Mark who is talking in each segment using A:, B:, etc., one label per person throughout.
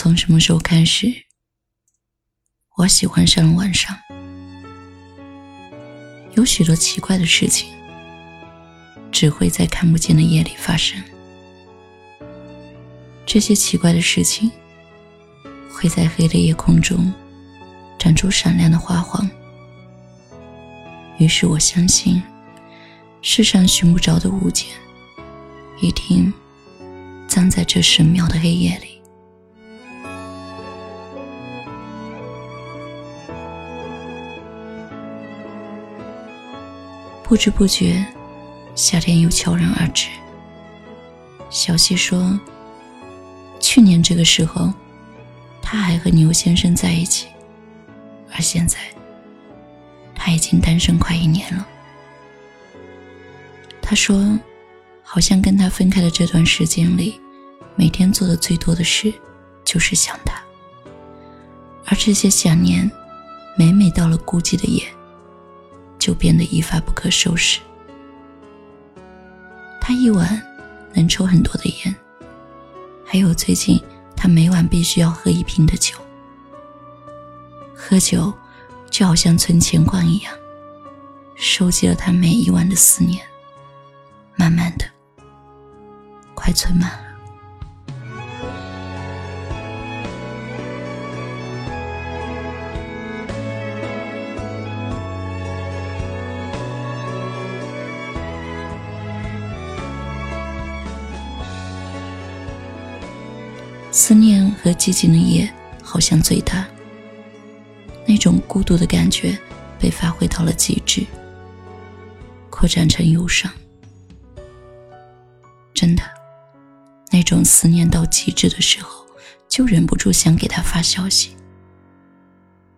A: 从什么时候开始，我喜欢上了晚上。有许多奇怪的事情，只会在看不见的夜里发生。这些奇怪的事情，会在黑的夜空中展出闪亮的花黄。于是我相信，世上寻不着的物件，一定葬在这神庙的黑夜里。不知不觉，夏天又悄然而至。小溪说，去年这个时候，他还和牛先生在一起，而现在，他已经单身快一年了。他说，好像跟他分开的这段时间里，每天做的最多的事，就是想他。而这些想念，每每到了孤寂的夜。就变得一发不可收拾。他一晚能抽很多的烟，还有最近他每晚必须要喝一瓶的酒。喝酒就好像存钱罐一样，收集了他每一晚的思念，慢慢的，快存满了。思念和寂静的夜好像最大，那种孤独的感觉被发挥到了极致，扩展成忧伤。真的，那种思念到极致的时候，就忍不住想给他发消息，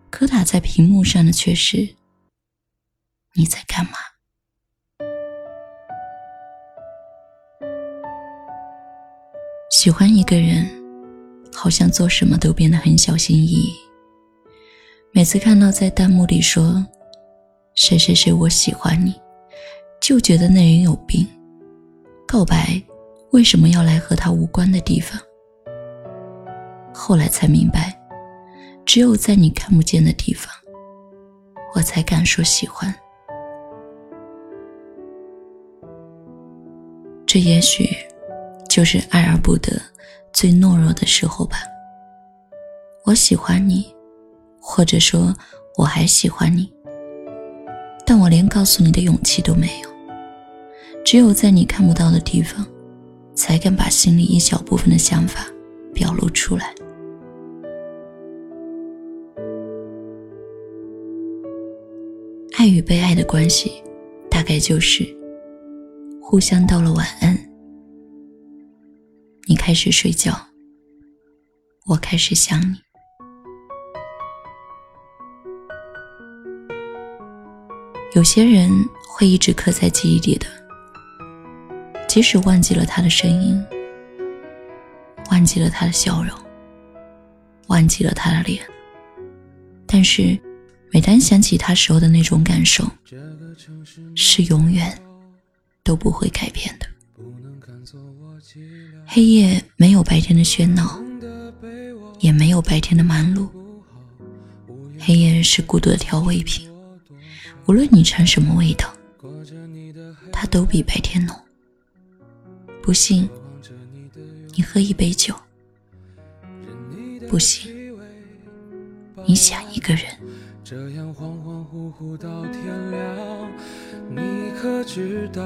A: 可打在屏幕上的却是“你在干嘛？”喜欢一个人。好像做什么都变得很小心翼翼。每次看到在弹幕里说“谁谁谁我喜欢你”，就觉得那人有病。告白为什么要来和他无关的地方？后来才明白，只有在你看不见的地方，我才敢说喜欢。这也许就是爱而不得。最懦弱的时候吧。我喜欢你，或者说我还喜欢你，但我连告诉你的勇气都没有。只有在你看不到的地方，才敢把心里一小部分的想法表露出来。爱与被爱的关系，大概就是互相道了晚安。你开始睡觉，我开始想你。有些人会一直刻在记忆里的，即使忘记了他的声音，忘记了他的笑容，忘记了他的脸，但是每当想起他时候的那种感受，是永远都不会改变的。黑夜没有白天的喧闹，也没有白天的忙碌。黑夜是孤独的调味品，无论你尝什么味道，它都比白天浓。不信，你喝一杯酒；不信，你想一个人。这样恍恍惚惚到天亮，你可知道？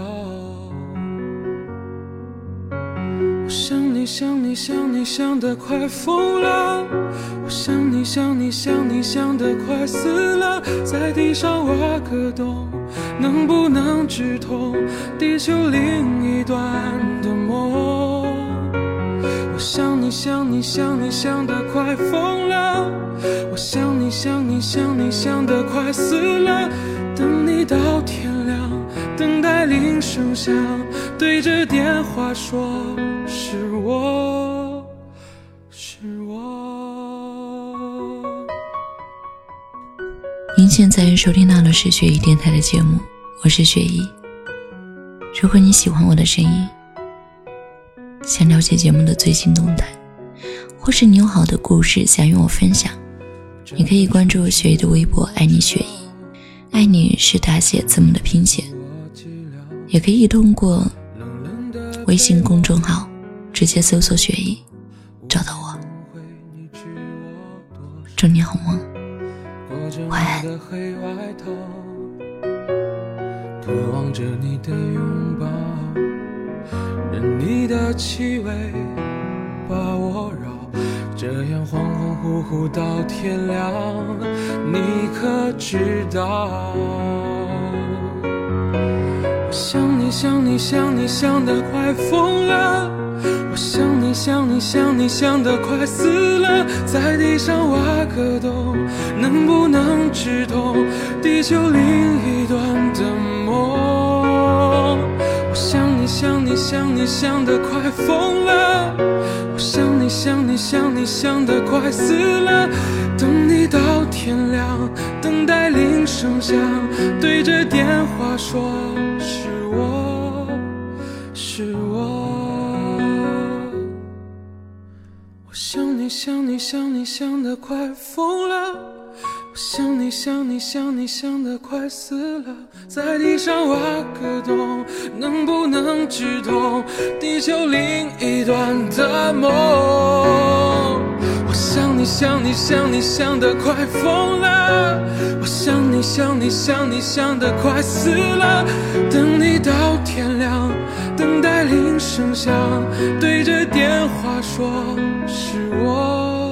A: 我想你想你想你想得快疯了，我想你想你想你想得快死了，在地上挖个洞，能不能直通地球另一端的梦？我想你想你想你想得快疯了，我想你想你想你想得快死了，等你到天亮，等待铃声响，对着电话说。是我，是我。您现在收听到的是雪姨电台的节目，我是雪姨。如果你喜欢我的声音，想了解节目的最新动态。
B: 或是你有好的故事想与我分享，你可以关注雪姨的微博“爱你雪姨”，爱你是大写字母的拼写，也可以通过微信公众号直接搜索“雪姨”找到我。祝你好梦，晚安。渴望着你的拥抱，任你的气味把我绕，这样恍恍惚惚到天亮，你可知道？我想你想你想你想得快疯了，我想你想你想你想得快死了，在地上挖个洞，能不能直通地球另一端的梦？我想你想你想你想得快疯了，我想你想你想你想得快死了，等你到天亮，等待铃声响，对着电话说想你想你想你想得快疯了。我想你想你想你想得快死了，在地上挖个洞，能不能直通地球另一端的梦？我想你想你想你想得快疯了，我想你想你想你想得快死了，等你到天亮，声响，对着电话说是我。